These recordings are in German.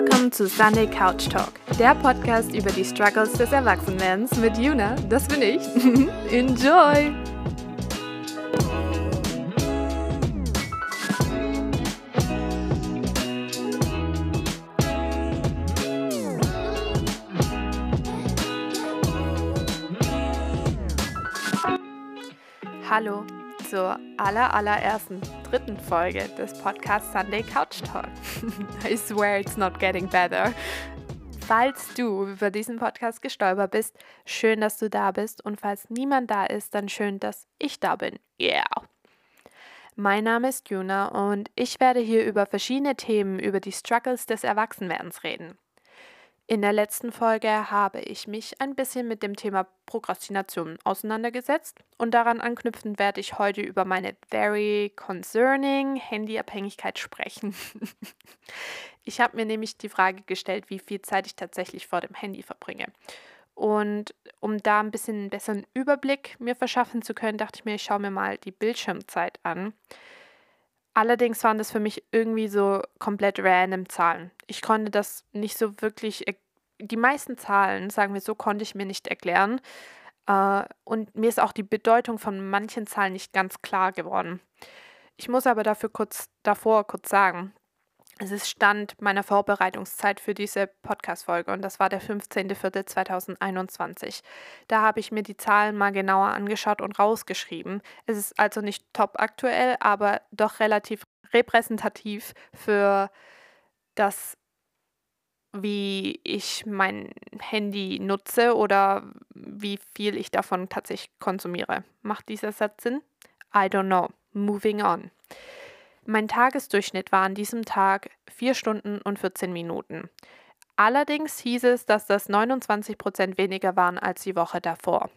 Welcome zu Sunday Couch Talk, der Podcast über die Struggles des Erwachsenwerdens mit Juna, das bin ich. Enjoy! Hallo zur aller allerersten dritten Folge des Podcasts Sunday Couch Talk. I swear it's not getting better. Falls du über diesen Podcast gestolpert bist, schön, dass du da bist. Und falls niemand da ist, dann schön, dass ich da bin. Yeah. Mein Name ist Juna und ich werde hier über verschiedene Themen über die Struggles des Erwachsenwerdens reden. In der letzten Folge habe ich mich ein bisschen mit dem Thema Prokrastination auseinandergesetzt und daran anknüpfend werde ich heute über meine very concerning Handyabhängigkeit sprechen. ich habe mir nämlich die Frage gestellt, wie viel Zeit ich tatsächlich vor dem Handy verbringe. Und um da ein bisschen einen besseren Überblick mir verschaffen zu können, dachte ich mir, ich schaue mir mal die Bildschirmzeit an. Allerdings waren das für mich irgendwie so komplett random Zahlen. Ich konnte das nicht so wirklich, die meisten Zahlen, sagen wir so, konnte ich mir nicht erklären. Äh, und mir ist auch die Bedeutung von manchen Zahlen nicht ganz klar geworden. Ich muss aber dafür kurz davor kurz sagen, es ist Stand meiner Vorbereitungszeit für diese Podcast-Folge und das war der 15.04.2021. Da habe ich mir die Zahlen mal genauer angeschaut und rausgeschrieben. Es ist also nicht top aktuell, aber doch relativ repräsentativ für das, wie ich mein Handy nutze oder wie viel ich davon tatsächlich konsumiere. Macht dieser Satz Sinn? I don't know. Moving on. Mein Tagesdurchschnitt war an diesem Tag 4 Stunden und 14 Minuten. Allerdings hieß es, dass das 29 Prozent weniger waren als die Woche davor.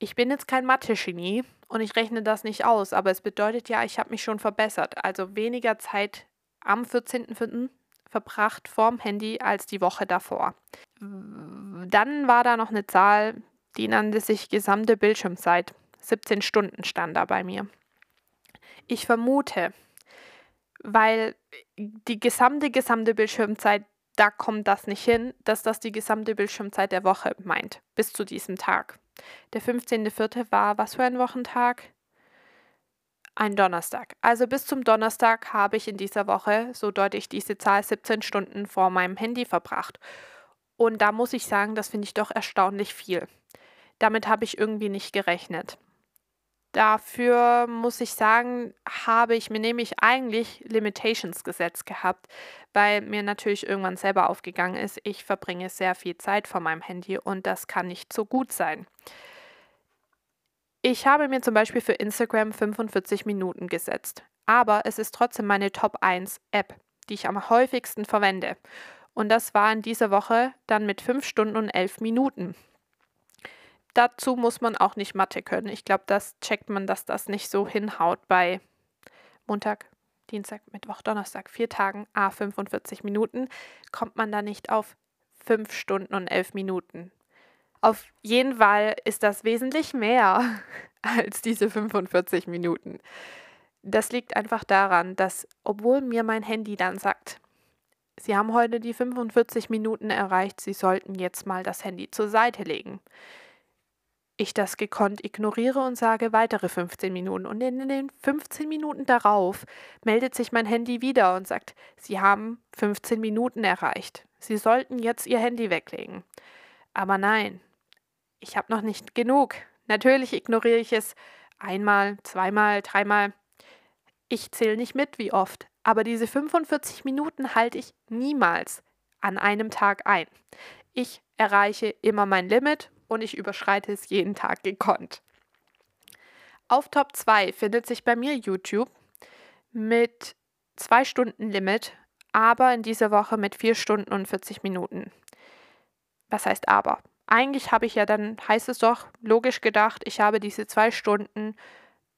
Ich bin jetzt kein Mathe-Genie und ich rechne das nicht aus, aber es bedeutet ja, ich habe mich schon verbessert. Also weniger Zeit am 14.04. verbracht vorm Handy als die Woche davor. Dann war da noch eine Zahl, die nannte sich gesamte Bildschirmzeit. 17 Stunden stand da bei mir. Ich vermute, weil die gesamte, gesamte Bildschirmzeit, da kommt das nicht hin, dass das die gesamte Bildschirmzeit der Woche meint, bis zu diesem Tag. Der 15.04. war was für ein Wochentag? Ein Donnerstag. Also bis zum Donnerstag habe ich in dieser Woche, so deute ich diese Zahl, 17 Stunden vor meinem Handy verbracht. Und da muss ich sagen, das finde ich doch erstaunlich viel. Damit habe ich irgendwie nicht gerechnet. Dafür muss ich sagen, habe ich mir nämlich eigentlich Limitations gesetzt gehabt, weil mir natürlich irgendwann selber aufgegangen ist, ich verbringe sehr viel Zeit vor meinem Handy und das kann nicht so gut sein. Ich habe mir zum Beispiel für Instagram 45 Minuten gesetzt, aber es ist trotzdem meine Top 1 App, die ich am häufigsten verwende. Und das war in dieser Woche dann mit 5 Stunden und 11 Minuten dazu muss man auch nicht Mathe können. Ich glaube, das checkt man, dass das nicht so hinhaut bei Montag, Dienstag, Mittwoch, Donnerstag, vier Tagen, a 45 Minuten, kommt man da nicht auf 5 Stunden und 11 Minuten. Auf jeden Fall ist das wesentlich mehr als diese 45 Minuten. Das liegt einfach daran, dass obwohl mir mein Handy dann sagt, Sie haben heute die 45 Minuten erreicht, Sie sollten jetzt mal das Handy zur Seite legen ich das gekonnt ignoriere und sage weitere 15 Minuten. Und in den 15 Minuten darauf meldet sich mein Handy wieder und sagt, Sie haben 15 Minuten erreicht. Sie sollten jetzt Ihr Handy weglegen. Aber nein, ich habe noch nicht genug. Natürlich ignoriere ich es einmal, zweimal, dreimal. Ich zähle nicht mit, wie oft. Aber diese 45 Minuten halte ich niemals an einem Tag ein. Ich erreiche immer mein Limit und ich überschreite es jeden Tag gekonnt. Auf Top 2 findet sich bei mir YouTube mit 2 Stunden Limit, aber in dieser Woche mit 4 Stunden und 40 Minuten. Was heißt aber? Eigentlich habe ich ja dann, heißt es doch, logisch gedacht, ich habe diese 2 Stunden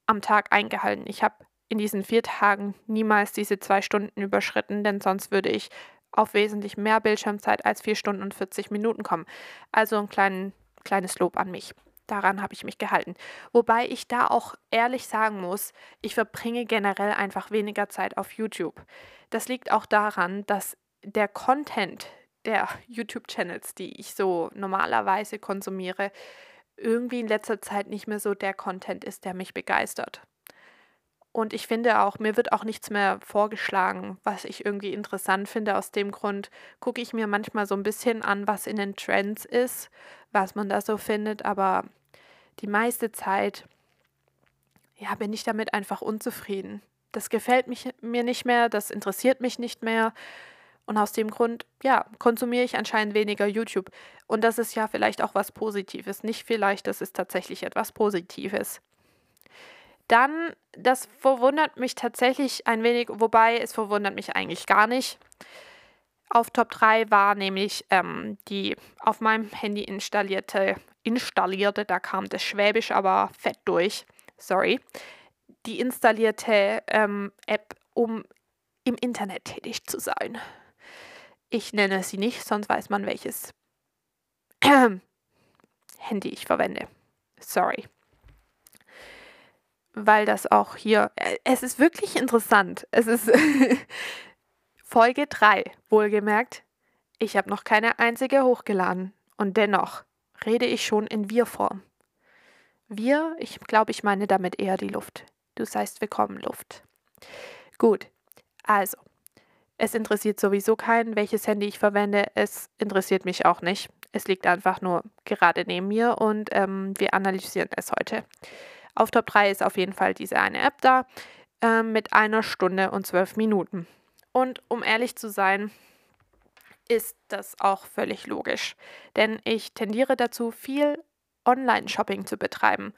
am Tag eingehalten. Ich habe in diesen vier Tagen niemals diese 2 Stunden überschritten, denn sonst würde ich auf wesentlich mehr Bildschirmzeit als 4 Stunden und 40 Minuten kommen. Also einen kleinen kleines Lob an mich. Daran habe ich mich gehalten. Wobei ich da auch ehrlich sagen muss, ich verbringe generell einfach weniger Zeit auf YouTube. Das liegt auch daran, dass der Content der YouTube-Channels, die ich so normalerweise konsumiere, irgendwie in letzter Zeit nicht mehr so der Content ist, der mich begeistert. Und ich finde auch, mir wird auch nichts mehr vorgeschlagen, was ich irgendwie interessant finde. Aus dem Grund gucke ich mir manchmal so ein bisschen an, was in den Trends ist, was man da so findet. Aber die meiste Zeit, ja, bin ich damit einfach unzufrieden. Das gefällt mich, mir nicht mehr, das interessiert mich nicht mehr. Und aus dem Grund, ja, konsumiere ich anscheinend weniger YouTube. Und das ist ja vielleicht auch was Positives. Nicht vielleicht, das ist tatsächlich etwas Positives. Dann, das verwundert mich tatsächlich ein wenig, wobei es verwundert mich eigentlich gar nicht. Auf Top 3 war nämlich ähm, die auf meinem Handy installierte, installierte, da kam das Schwäbisch aber fett durch, sorry, die installierte ähm, App, um im Internet tätig zu sein. Ich nenne sie nicht, sonst weiß man welches Handy ich verwende. Sorry weil das auch hier, äh, es ist wirklich interessant. Es ist Folge 3, wohlgemerkt. Ich habe noch keine einzige hochgeladen und dennoch rede ich schon in Wir-Form. Wir, ich glaube, ich meine damit eher die Luft. Du seist willkommen, Luft. Gut, also, es interessiert sowieso keinen, welches Handy ich verwende. Es interessiert mich auch nicht. Es liegt einfach nur gerade neben mir und ähm, wir analysieren es heute. Auf Top 3 ist auf jeden Fall diese eine App da äh, mit einer Stunde und zwölf Minuten. Und um ehrlich zu sein, ist das auch völlig logisch, denn ich tendiere dazu, viel Online-Shopping zu betreiben.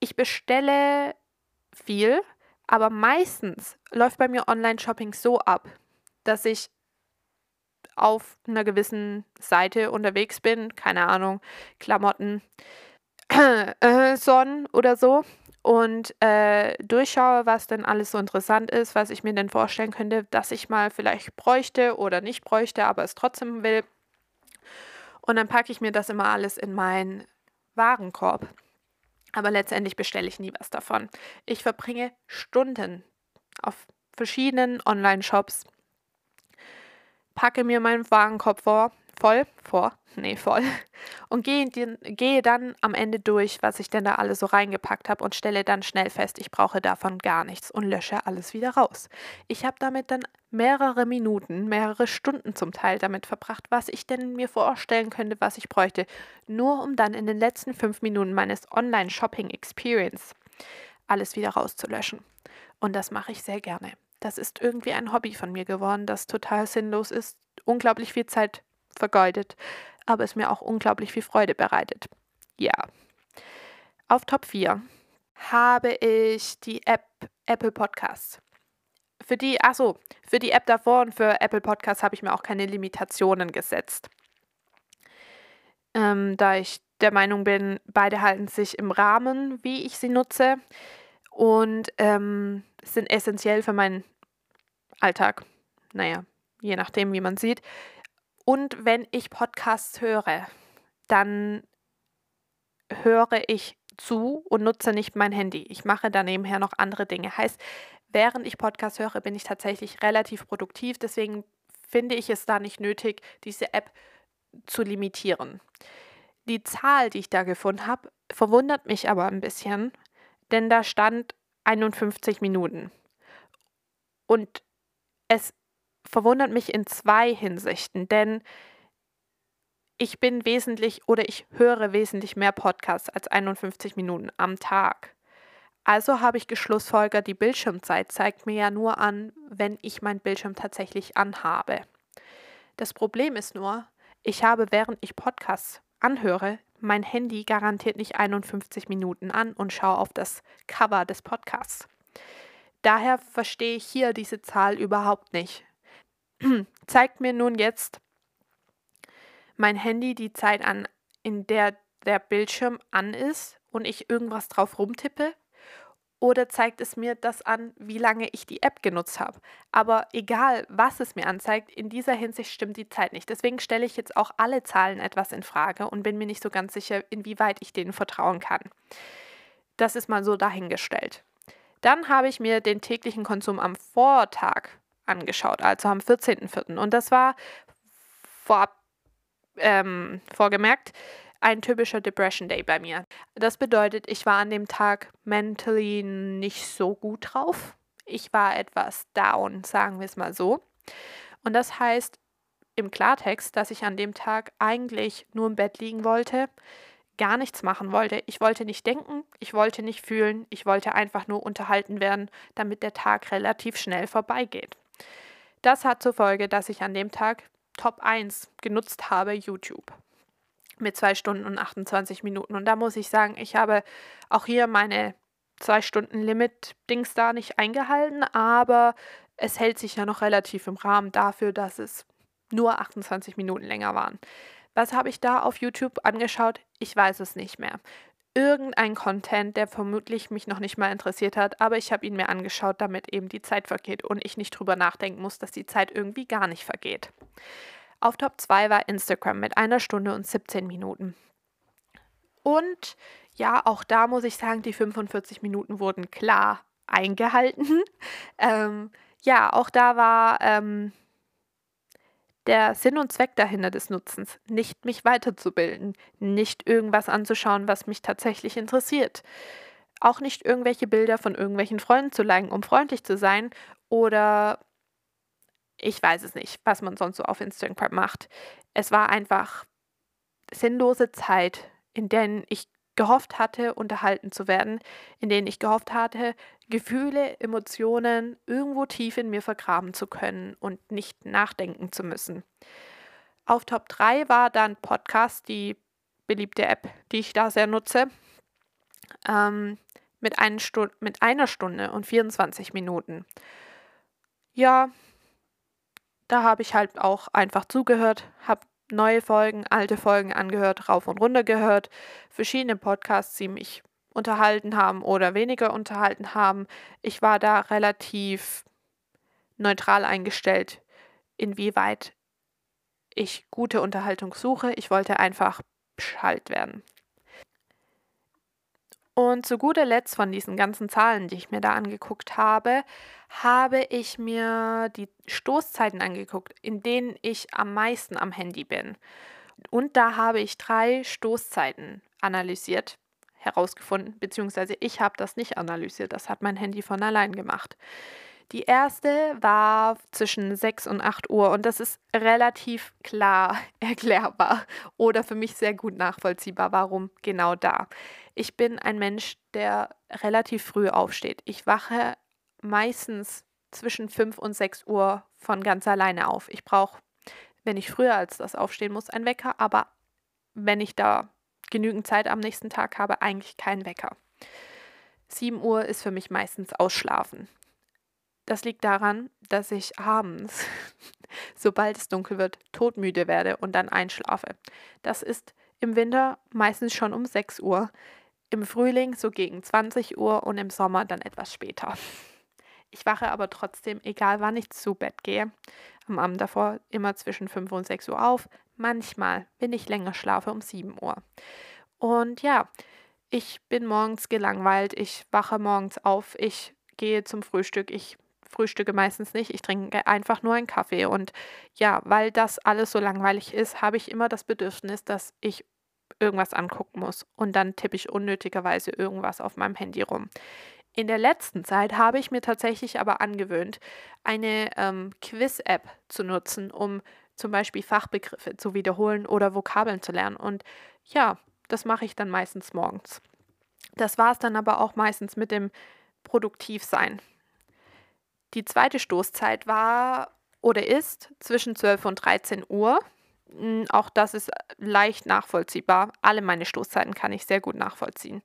Ich bestelle viel, aber meistens läuft bei mir Online-Shopping so ab, dass ich auf einer gewissen Seite unterwegs bin, keine Ahnung, Klamotten, äh, Son oder so und äh, durchschaue, was denn alles so interessant ist, was ich mir denn vorstellen könnte, dass ich mal vielleicht bräuchte oder nicht bräuchte, aber es trotzdem will. Und dann packe ich mir das immer alles in meinen Warenkorb. Aber letztendlich bestelle ich nie was davon. Ich verbringe Stunden auf verschiedenen Online-Shops, packe mir meinen Warenkorb vor, voll vor, nee, voll, und gehe, gehe dann am Ende durch, was ich denn da alles so reingepackt habe und stelle dann schnell fest, ich brauche davon gar nichts und lösche alles wieder raus. Ich habe damit dann mehrere Minuten, mehrere Stunden zum Teil damit verbracht, was ich denn mir vorstellen könnte, was ich bräuchte, nur um dann in den letzten fünf Minuten meines Online-Shopping-Experience alles wieder rauszulöschen. Und das mache ich sehr gerne. Das ist irgendwie ein Hobby von mir geworden, das total sinnlos ist, unglaublich viel Zeit vergeudet, aber es mir auch unglaublich viel Freude bereitet. Ja. Auf Top 4 habe ich die App Apple Podcasts. Für die, achso, für die App davor und für Apple Podcasts habe ich mir auch keine Limitationen gesetzt. Ähm, da ich der Meinung bin, beide halten sich im Rahmen, wie ich sie nutze und ähm, sind essentiell für meinen Alltag. Naja, je nachdem, wie man sieht. Und wenn ich Podcasts höre, dann höre ich zu und nutze nicht mein Handy. Ich mache da nebenher noch andere Dinge. Heißt, während ich Podcasts höre, bin ich tatsächlich relativ produktiv. Deswegen finde ich es da nicht nötig, diese App zu limitieren. Die Zahl, die ich da gefunden habe, verwundert mich aber ein bisschen, denn da stand 51 Minuten. Und es verwundert mich in zwei Hinsichten, denn ich bin wesentlich oder ich höre wesentlich mehr Podcasts als 51 Minuten am Tag. Also habe ich geschlussfolgert, die Bildschirmzeit zeigt mir ja nur an, wenn ich meinen Bildschirm tatsächlich anhabe. Das Problem ist nur, ich habe, während ich Podcasts anhöre, mein Handy garantiert nicht 51 Minuten an und schaue auf das Cover des Podcasts. Daher verstehe ich hier diese Zahl überhaupt nicht zeigt mir nun jetzt mein Handy die Zeit an, in der der Bildschirm an ist und ich irgendwas drauf rumtippe? Oder zeigt es mir das an, wie lange ich die App genutzt habe? Aber egal, was es mir anzeigt, in dieser Hinsicht stimmt die Zeit nicht. Deswegen stelle ich jetzt auch alle Zahlen etwas in Frage und bin mir nicht so ganz sicher, inwieweit ich denen vertrauen kann. Das ist mal so dahingestellt. Dann habe ich mir den täglichen Konsum am Vortag angeschaut, also am 14.04. Und das war vorab ähm, vorgemerkt ein typischer Depression Day bei mir. Das bedeutet, ich war an dem Tag mentally nicht so gut drauf. Ich war etwas down, sagen wir es mal so. Und das heißt im Klartext, dass ich an dem Tag eigentlich nur im Bett liegen wollte, gar nichts machen wollte. Ich wollte nicht denken, ich wollte nicht fühlen, ich wollte einfach nur unterhalten werden, damit der Tag relativ schnell vorbeigeht. Das hat zur Folge, dass ich an dem Tag Top 1 genutzt habe, YouTube. Mit 2 Stunden und 28 Minuten. Und da muss ich sagen, ich habe auch hier meine 2 Stunden Limit-Dings da nicht eingehalten, aber es hält sich ja noch relativ im Rahmen dafür, dass es nur 28 Minuten länger waren. Was habe ich da auf YouTube angeschaut? Ich weiß es nicht mehr. Irgendein Content, der vermutlich mich noch nicht mal interessiert hat, aber ich habe ihn mir angeschaut, damit eben die Zeit vergeht und ich nicht drüber nachdenken muss, dass die Zeit irgendwie gar nicht vergeht. Auf Top 2 war Instagram mit einer Stunde und 17 Minuten. Und ja, auch da muss ich sagen, die 45 Minuten wurden klar eingehalten. ähm, ja, auch da war ähm, der Sinn und Zweck dahinter des Nutzens, nicht mich weiterzubilden, nicht irgendwas anzuschauen, was mich tatsächlich interessiert. Auch nicht irgendwelche Bilder von irgendwelchen Freunden zu liken, um freundlich zu sein oder ich weiß es nicht, was man sonst so auf Instagram macht. Es war einfach sinnlose Zeit, in der ich gehofft hatte, unterhalten zu werden, in denen ich gehofft hatte, Gefühle, Emotionen irgendwo tief in mir vergraben zu können und nicht nachdenken zu müssen. Auf Top 3 war dann Podcast, die beliebte App, die ich da sehr nutze, ähm, mit, mit einer Stunde und 24 Minuten. Ja, da habe ich halt auch einfach zugehört, habe neue Folgen, alte Folgen angehört, rauf und runter gehört, verschiedene Podcasts, die mich unterhalten haben oder weniger unterhalten haben. Ich war da relativ neutral eingestellt, inwieweit ich gute Unterhaltung suche. Ich wollte einfach beschallt werden. Und zu guter Letzt von diesen ganzen Zahlen, die ich mir da angeguckt habe, habe ich mir die Stoßzeiten angeguckt, in denen ich am meisten am Handy bin. Und da habe ich drei Stoßzeiten analysiert, herausgefunden, beziehungsweise ich habe das nicht analysiert, das hat mein Handy von allein gemacht. Die erste war zwischen 6 und 8 Uhr und das ist relativ klar erklärbar oder für mich sehr gut nachvollziehbar, warum genau da. Ich bin ein Mensch, der relativ früh aufsteht. Ich wache meistens zwischen 5 und 6 Uhr von ganz alleine auf. Ich brauche, wenn ich früher als das aufstehen muss, einen Wecker, aber wenn ich da genügend Zeit am nächsten Tag habe, eigentlich keinen Wecker. 7 Uhr ist für mich meistens Ausschlafen. Das liegt daran, dass ich abends, sobald es dunkel wird, todmüde werde und dann einschlafe. Das ist im Winter meistens schon um 6 Uhr, im Frühling so gegen 20 Uhr und im Sommer dann etwas später. Ich wache aber trotzdem, egal wann ich zu Bett gehe, am Abend davor immer zwischen 5 und 6 Uhr auf. Manchmal, wenn ich länger schlafe, um 7 Uhr. Und ja, ich bin morgens gelangweilt, ich wache morgens auf, ich gehe zum Frühstück, ich frühstücke meistens nicht, ich trinke einfach nur einen Kaffee. Und ja, weil das alles so langweilig ist, habe ich immer das Bedürfnis, dass ich irgendwas angucken muss. Und dann tippe ich unnötigerweise irgendwas auf meinem Handy rum. In der letzten Zeit habe ich mir tatsächlich aber angewöhnt, eine ähm, Quiz-App zu nutzen, um zum Beispiel Fachbegriffe zu wiederholen oder Vokabeln zu lernen. Und ja, das mache ich dann meistens morgens. Das war es dann aber auch meistens mit dem Produktivsein. Die zweite Stoßzeit war oder ist zwischen 12 und 13 Uhr. Hm, auch das ist leicht nachvollziehbar. Alle meine Stoßzeiten kann ich sehr gut nachvollziehen.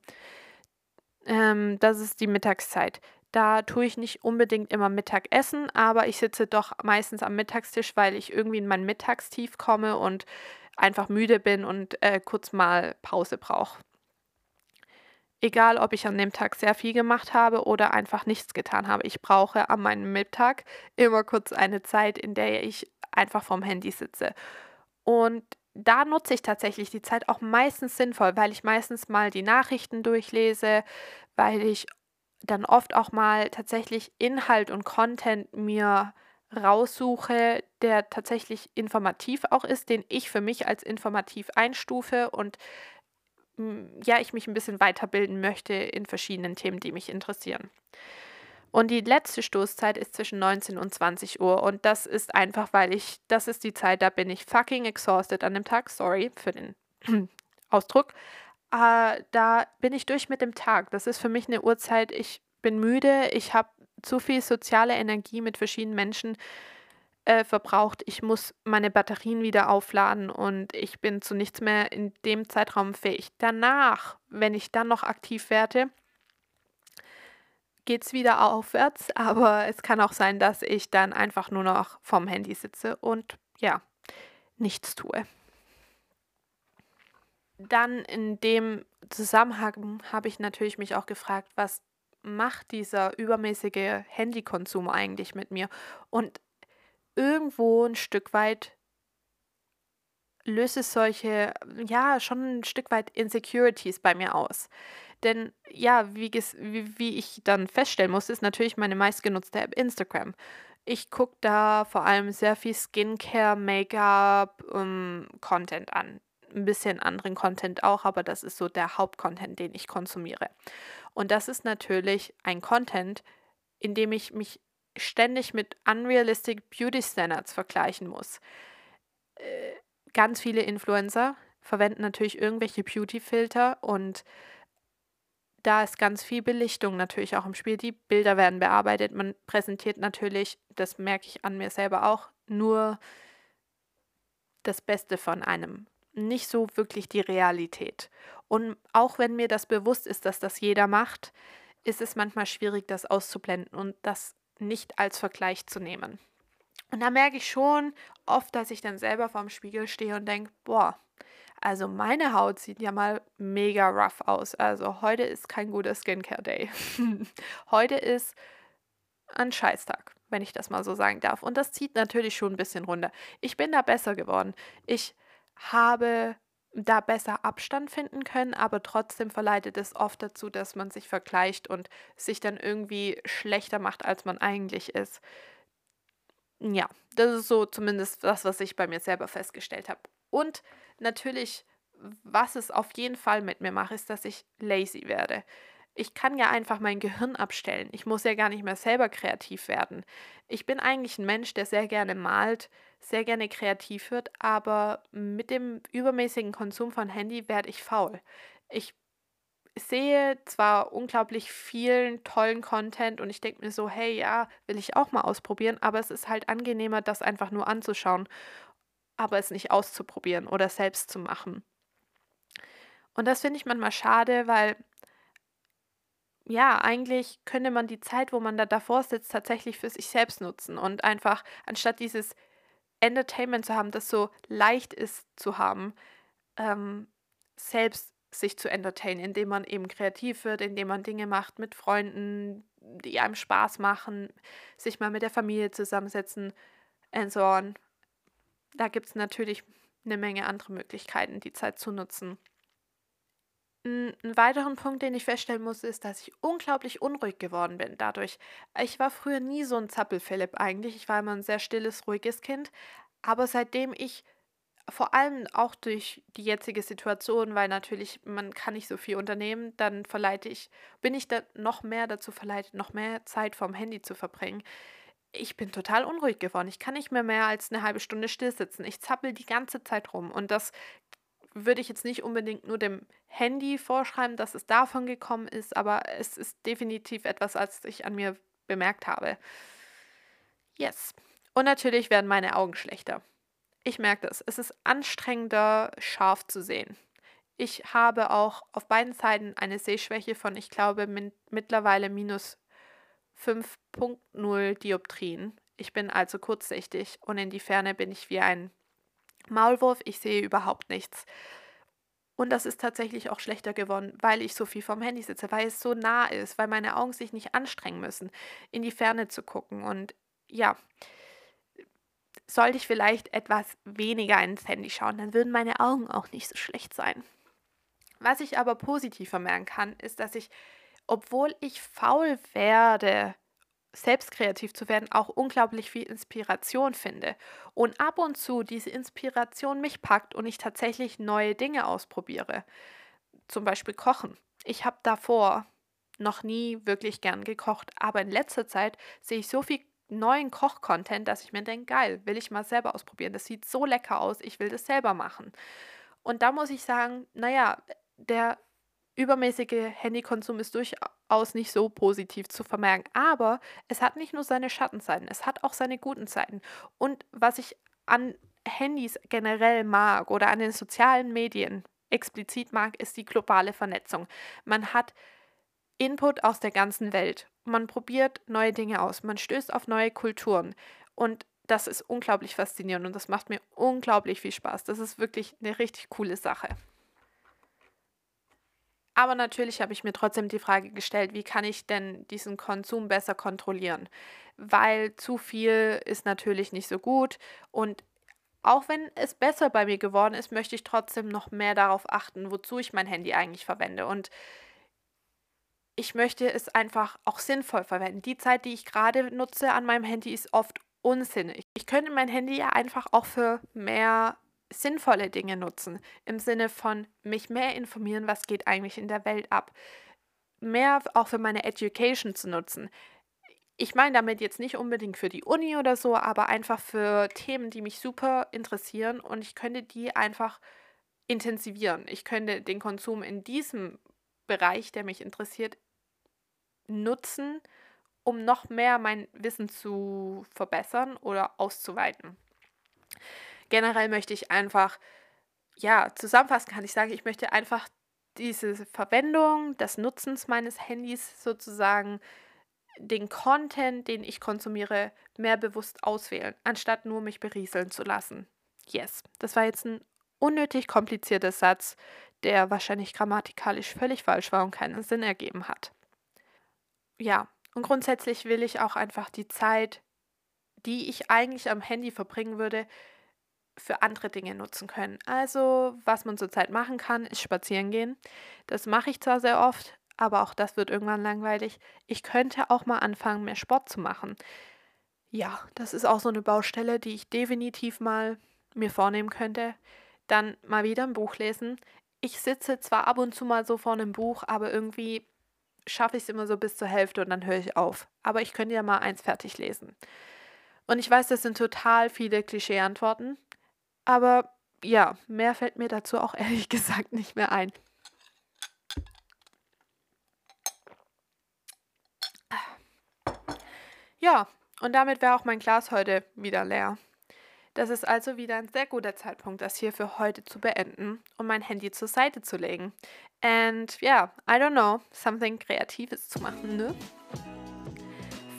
Ähm, das ist die Mittagszeit. Da tue ich nicht unbedingt immer Mittagessen, aber ich sitze doch meistens am Mittagstisch, weil ich irgendwie in mein Mittagstief komme und einfach müde bin und äh, kurz mal Pause brauche. Egal, ob ich an dem Tag sehr viel gemacht habe oder einfach nichts getan habe. Ich brauche an meinem Mittag immer kurz eine Zeit, in der ich einfach vorm Handy sitze. Und da nutze ich tatsächlich die Zeit auch meistens sinnvoll, weil ich meistens mal die Nachrichten durchlese, weil ich dann oft auch mal tatsächlich Inhalt und Content mir raussuche, der tatsächlich informativ auch ist, den ich für mich als informativ einstufe und ja, ich mich ein bisschen weiterbilden möchte in verschiedenen Themen, die mich interessieren. Und die letzte Stoßzeit ist zwischen 19 und 20 Uhr. Und das ist einfach, weil ich, das ist die Zeit, da bin ich fucking exhausted an dem Tag. Sorry für den Ausdruck. Äh, da bin ich durch mit dem Tag. Das ist für mich eine Uhrzeit. Ich bin müde. Ich habe zu viel soziale Energie mit verschiedenen Menschen äh, verbraucht. Ich muss meine Batterien wieder aufladen und ich bin zu nichts mehr in dem Zeitraum fähig. Danach, wenn ich dann noch aktiv werde, geht es wieder aufwärts, aber es kann auch sein, dass ich dann einfach nur noch vorm Handy sitze und ja, nichts tue. Dann in dem Zusammenhang habe ich natürlich mich auch gefragt, was macht dieser übermäßige Handykonsum eigentlich mit mir? Und irgendwo ein Stück weit löst es solche, ja, schon ein Stück weit Insecurities bei mir aus. Denn ja, wie, wie, wie ich dann feststellen muss, ist natürlich meine meistgenutzte App Instagram. Ich gucke da vor allem sehr viel Skincare, Make-up, um, ähm, Content an. Ein bisschen anderen Content auch, aber das ist so der Hauptcontent, den ich konsumiere. Und das ist natürlich ein Content, in dem ich mich ständig mit unrealistic Beauty Standards vergleichen muss. Ganz viele Influencer verwenden natürlich irgendwelche Beauty-Filter und da ist ganz viel Belichtung natürlich auch im Spiel. Die Bilder werden bearbeitet. Man präsentiert natürlich, das merke ich an mir selber auch, nur das Beste von einem. Nicht so wirklich die Realität. Und auch wenn mir das bewusst ist, dass das jeder macht, ist es manchmal schwierig, das auszublenden und das nicht als Vergleich zu nehmen. Und da merke ich schon oft, dass ich dann selber vorm Spiegel stehe und denke, boah, also meine Haut sieht ja mal mega rough aus. Also heute ist kein guter Skincare Day. heute ist ein Scheißtag, wenn ich das mal so sagen darf. Und das zieht natürlich schon ein bisschen runter. Ich bin da besser geworden. Ich habe da besser Abstand finden können, aber trotzdem verleitet es oft dazu, dass man sich vergleicht und sich dann irgendwie schlechter macht, als man eigentlich ist. Ja, das ist so zumindest das, was ich bei mir selber festgestellt habe. Und natürlich, was es auf jeden Fall mit mir macht, ist, dass ich lazy werde. Ich kann ja einfach mein Gehirn abstellen. Ich muss ja gar nicht mehr selber kreativ werden. Ich bin eigentlich ein Mensch, der sehr gerne malt, sehr gerne kreativ wird, aber mit dem übermäßigen Konsum von Handy werde ich faul. Ich sehe zwar unglaublich vielen tollen Content und ich denke mir so, hey, ja, will ich auch mal ausprobieren, aber es ist halt angenehmer, das einfach nur anzuschauen, aber es nicht auszuprobieren oder selbst zu machen. Und das finde ich manchmal schade, weil ja, eigentlich könnte man die Zeit, wo man da davor sitzt, tatsächlich für sich selbst nutzen und einfach, anstatt dieses Entertainment zu haben, das so leicht ist zu haben, ähm, selbst sich zu entertainen, indem man eben kreativ wird, indem man Dinge macht mit Freunden, die einem Spaß machen, sich mal mit der Familie zusammensetzen and so on. Da gibt es natürlich eine Menge andere Möglichkeiten, die Zeit zu nutzen. Ein weiteren Punkt, den ich feststellen musste, ist, dass ich unglaublich unruhig geworden bin dadurch. Ich war früher nie so ein Zappel-Philipp eigentlich. Ich war immer ein sehr stilles, ruhiges Kind. Aber seitdem ich vor allem auch durch die jetzige Situation, weil natürlich man kann nicht so viel unternehmen, dann verleite ich, bin ich da noch mehr dazu verleitet, noch mehr Zeit vorm Handy zu verbringen. Ich bin total unruhig geworden. Ich kann nicht mehr mehr als eine halbe Stunde stillsitzen. Ich zappel die ganze Zeit rum und das würde ich jetzt nicht unbedingt nur dem Handy vorschreiben, dass es davon gekommen ist, aber es ist definitiv etwas, als ich an mir bemerkt habe. Yes. Und natürlich werden meine Augen schlechter. Ich merke das. Es ist anstrengender, scharf zu sehen. Ich habe auch auf beiden Seiten eine Sehschwäche von, ich glaube, min mittlerweile minus 5.0 Dioptrien. Ich bin also kurzsichtig und in die Ferne bin ich wie ein Maulwurf, ich sehe überhaupt nichts. Und das ist tatsächlich auch schlechter geworden, weil ich so viel vom Handy sitze, weil es so nah ist, weil meine Augen sich nicht anstrengen müssen, in die Ferne zu gucken. Und ja, sollte ich vielleicht etwas weniger ins Handy schauen, dann würden meine Augen auch nicht so schlecht sein. Was ich aber positiv vermerken kann, ist, dass ich, obwohl ich faul werde, selbst kreativ zu werden, auch unglaublich viel Inspiration finde. Und ab und zu diese Inspiration mich packt und ich tatsächlich neue Dinge ausprobiere. Zum Beispiel Kochen. Ich habe davor noch nie wirklich gern gekocht, aber in letzter Zeit sehe ich so viel neuen Koch-Content, dass ich mir denke, geil, will ich mal selber ausprobieren. Das sieht so lecker aus, ich will das selber machen. Und da muss ich sagen, naja, der übermäßige Handykonsum ist durchaus nicht so positiv zu vermerken. Aber es hat nicht nur seine Schattenseiten, es hat auch seine guten Seiten. Und was ich an Handys generell mag oder an den sozialen Medien explizit mag, ist die globale Vernetzung. Man hat Input aus der ganzen Welt. Man probiert neue Dinge aus, man stößt auf neue Kulturen. Und das ist unglaublich faszinierend und das macht mir unglaublich viel Spaß. Das ist wirklich eine richtig coole Sache. Aber natürlich habe ich mir trotzdem die Frage gestellt, wie kann ich denn diesen Konsum besser kontrollieren? Weil zu viel ist natürlich nicht so gut und auch wenn es besser bei mir geworden ist, möchte ich trotzdem noch mehr darauf achten, wozu ich mein Handy eigentlich verwende. Und ich möchte es einfach auch sinnvoll verwenden. Die Zeit, die ich gerade nutze an meinem Handy, ist oft unsinnig. Ich könnte mein Handy ja einfach auch für mehr sinnvolle Dinge nutzen, im Sinne von mich mehr informieren, was geht eigentlich in der Welt ab, mehr auch für meine Education zu nutzen. Ich meine damit jetzt nicht unbedingt für die Uni oder so, aber einfach für Themen, die mich super interessieren und ich könnte die einfach intensivieren. Ich könnte den Konsum in diesem Bereich, der mich interessiert, nutzen, um noch mehr mein Wissen zu verbessern oder auszuweiten. Generell möchte ich einfach, ja, zusammenfassen kann ich sagen, ich möchte einfach diese Verwendung des Nutzens meines Handys sozusagen den Content, den ich konsumiere, mehr bewusst auswählen, anstatt nur mich berieseln zu lassen. Yes, das war jetzt ein unnötig komplizierter Satz, der wahrscheinlich grammatikalisch völlig falsch war und keinen Sinn ergeben hat. Ja, und grundsätzlich will ich auch einfach die Zeit, die ich eigentlich am Handy verbringen würde, für andere Dinge nutzen können. Also, was man zurzeit machen kann, ist spazieren gehen. Das mache ich zwar sehr oft, aber auch das wird irgendwann langweilig. Ich könnte auch mal anfangen, mehr Sport zu machen. Ja, das ist auch so eine Baustelle, die ich definitiv mal mir vornehmen könnte. Dann mal wieder ein Buch lesen. Ich sitze zwar ab und zu mal so vor einem Buch, aber irgendwie schaffe ich es immer so bis zur Hälfte und dann höre ich auf. Aber ich könnte ja mal eins fertig lesen. Und ich weiß, das sind total viele Klischee-Antworten. Aber ja, mehr fällt mir dazu auch ehrlich gesagt nicht mehr ein. Ja, und damit wäre auch mein Glas heute wieder leer. Das ist also wieder ein sehr guter Zeitpunkt, das hier für heute zu beenden und mein Handy zur Seite zu legen. And yeah, I don't know, something Kreatives zu machen, ne?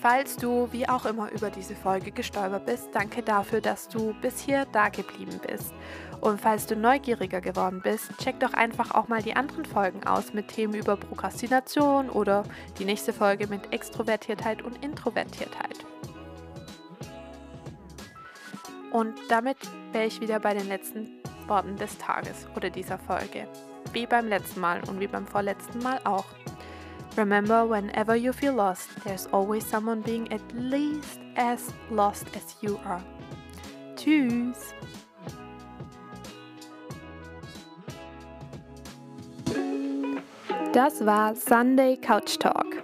Falls du wie auch immer über diese Folge gestolpert bist, danke dafür, dass du bis hier da geblieben bist. Und falls du neugieriger geworden bist, check doch einfach auch mal die anderen Folgen aus mit Themen über Prokrastination oder die nächste Folge mit Extrovertiertheit und Introvertiertheit. Und damit wäre ich wieder bei den letzten Worten des Tages oder dieser Folge. Wie beim letzten Mal und wie beim vorletzten Mal auch. Remember, whenever you feel lost, there's always someone being at least as lost as you are. Tschüss! Das war Sunday Couch Talk.